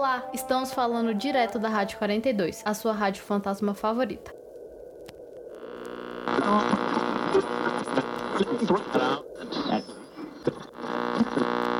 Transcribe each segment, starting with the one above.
Olá, estamos falando direto da Rádio 42, a sua rádio fantasma favorita.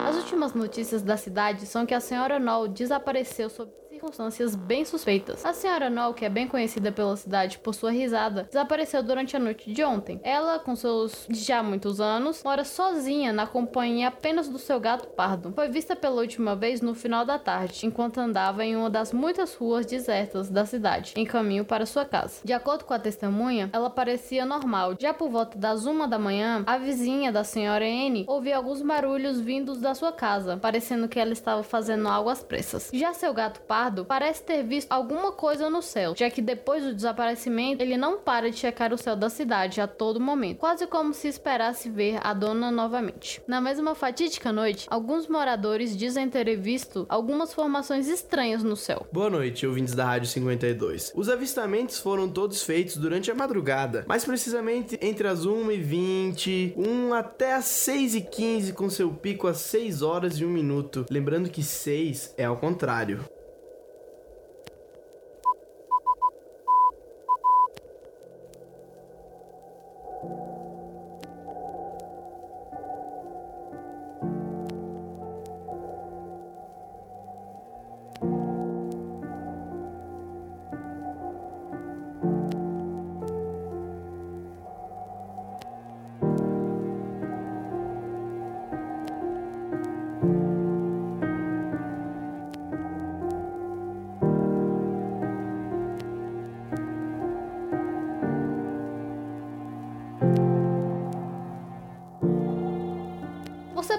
As últimas notícias da cidade são que a senhora Noll desapareceu sob circunstâncias bem suspeitas. A senhora Noll, que é bem conhecida pela cidade por sua risada, desapareceu durante a noite de ontem. Ela, com seus já muitos anos, mora sozinha na companhia apenas do seu gato pardo. Foi vista pela última vez no final da tarde, enquanto andava em uma das muitas ruas desertas da cidade, em caminho para sua casa. De acordo com a testemunha, ela parecia normal. Já por volta das uma da manhã, a vizinha da senhora N ouvia alguns barulhos vindos da sua casa, parecendo que ela estava fazendo algo às pressas. Já seu gato pardo parece ter visto alguma coisa no céu, já que depois do desaparecimento ele não para de checar o céu da cidade a todo momento, quase como se esperasse ver a dona novamente. Na mesma fatídica noite, alguns moradores dizem terem visto algumas formações estranhas no céu. Boa noite, ouvintes da Rádio 52. Os avistamentos foram todos feitos durante a madrugada, mais precisamente entre as 1h20, 1 até as 6h15, com seu pico às 6 horas e 1 minuto. Lembrando que 6 é ao contrário.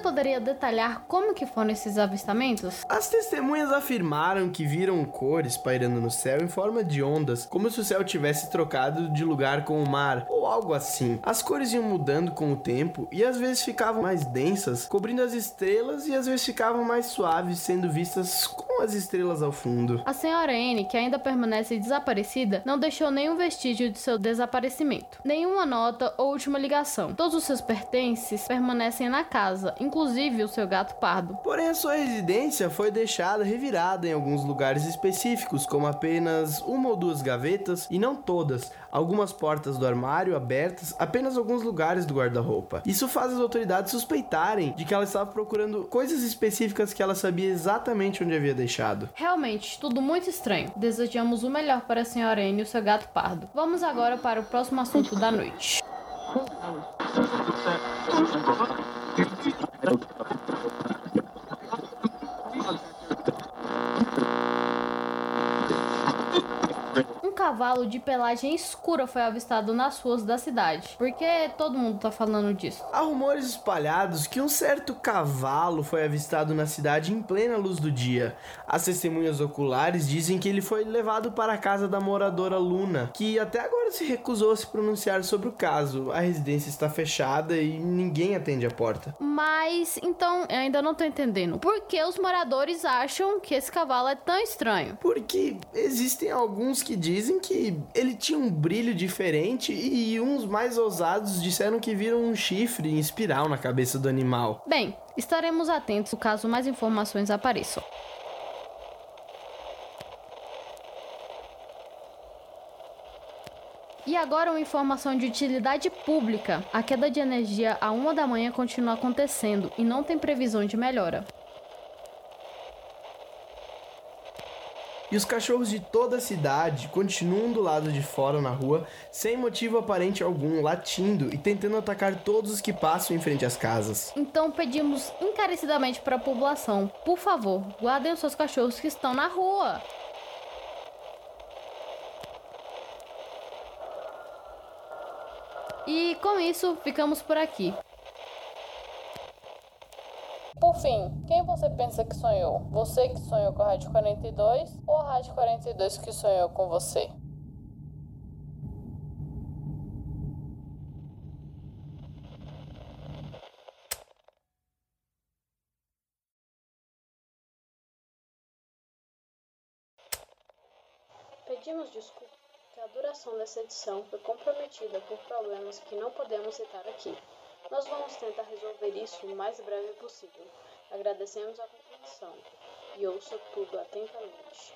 Poderia detalhar como que foram esses avistamentos? As testemunhas afirmaram que viram cores pairando no céu em forma de ondas, como se o céu tivesse trocado de lugar com o mar, ou algo assim. As cores iam mudando com o tempo e às vezes ficavam mais densas, cobrindo as estrelas, e às vezes ficavam mais suaves, sendo vistas com as estrelas ao fundo. A senhora N, que ainda permanece desaparecida, não deixou nenhum vestígio de seu desaparecimento, nenhuma nota ou última ligação. Todos os seus pertences permanecem na casa, inclusive o seu gato pardo. Porém, a sua residência foi deixada revirada em alguns lugares específicos, como apenas uma ou duas gavetas, e não todas, algumas portas do armário abertas, apenas alguns lugares do guarda-roupa. Isso faz as autoridades suspeitarem de que ela estava procurando coisas específicas que ela sabia exatamente onde havia deixado. Realmente, tudo muito estranho. Desejamos o melhor para a senhora N e o seu gato pardo. Vamos agora para o próximo assunto da noite. Um cavalo de pelagem escura foi avistado nas ruas da cidade. Por que todo mundo tá falando disso? Há rumores espalhados que um certo cavalo foi avistado na cidade em plena luz do dia. As testemunhas oculares dizem que ele foi levado para a casa da moradora Luna, que até agora se recusou a se pronunciar sobre o caso. A residência está fechada e ninguém atende a porta. Mas então eu ainda não tô entendendo. Por que os moradores acham que esse cavalo é tão estranho? Porque existem alguns que dizem que ele tinha um brilho diferente e uns mais ousados disseram que viram um chifre em espiral na cabeça do animal. Bem, estaremos atentos caso mais informações apareçam. E agora uma informação de utilidade pública. A queda de energia a uma da manhã continua acontecendo e não tem previsão de melhora. E os cachorros de toda a cidade continuam do lado de fora na rua, sem motivo aparente algum, latindo e tentando atacar todos os que passam em frente às casas. Então pedimos encarecidamente para a população, por favor, guardem os seus cachorros que estão na rua. E com isso, ficamos por aqui. Por fim, quem você pensa que sonhou? Você que sonhou com a Rádio 42 ou a Rádio 42 que sonhou com você? Pedimos desculpas que a duração dessa edição foi comprometida por problemas que não podemos citar aqui. Nós vamos tentar resolver isso o mais breve possível. Agradecemos a compreensão. e ouça tudo atentamente.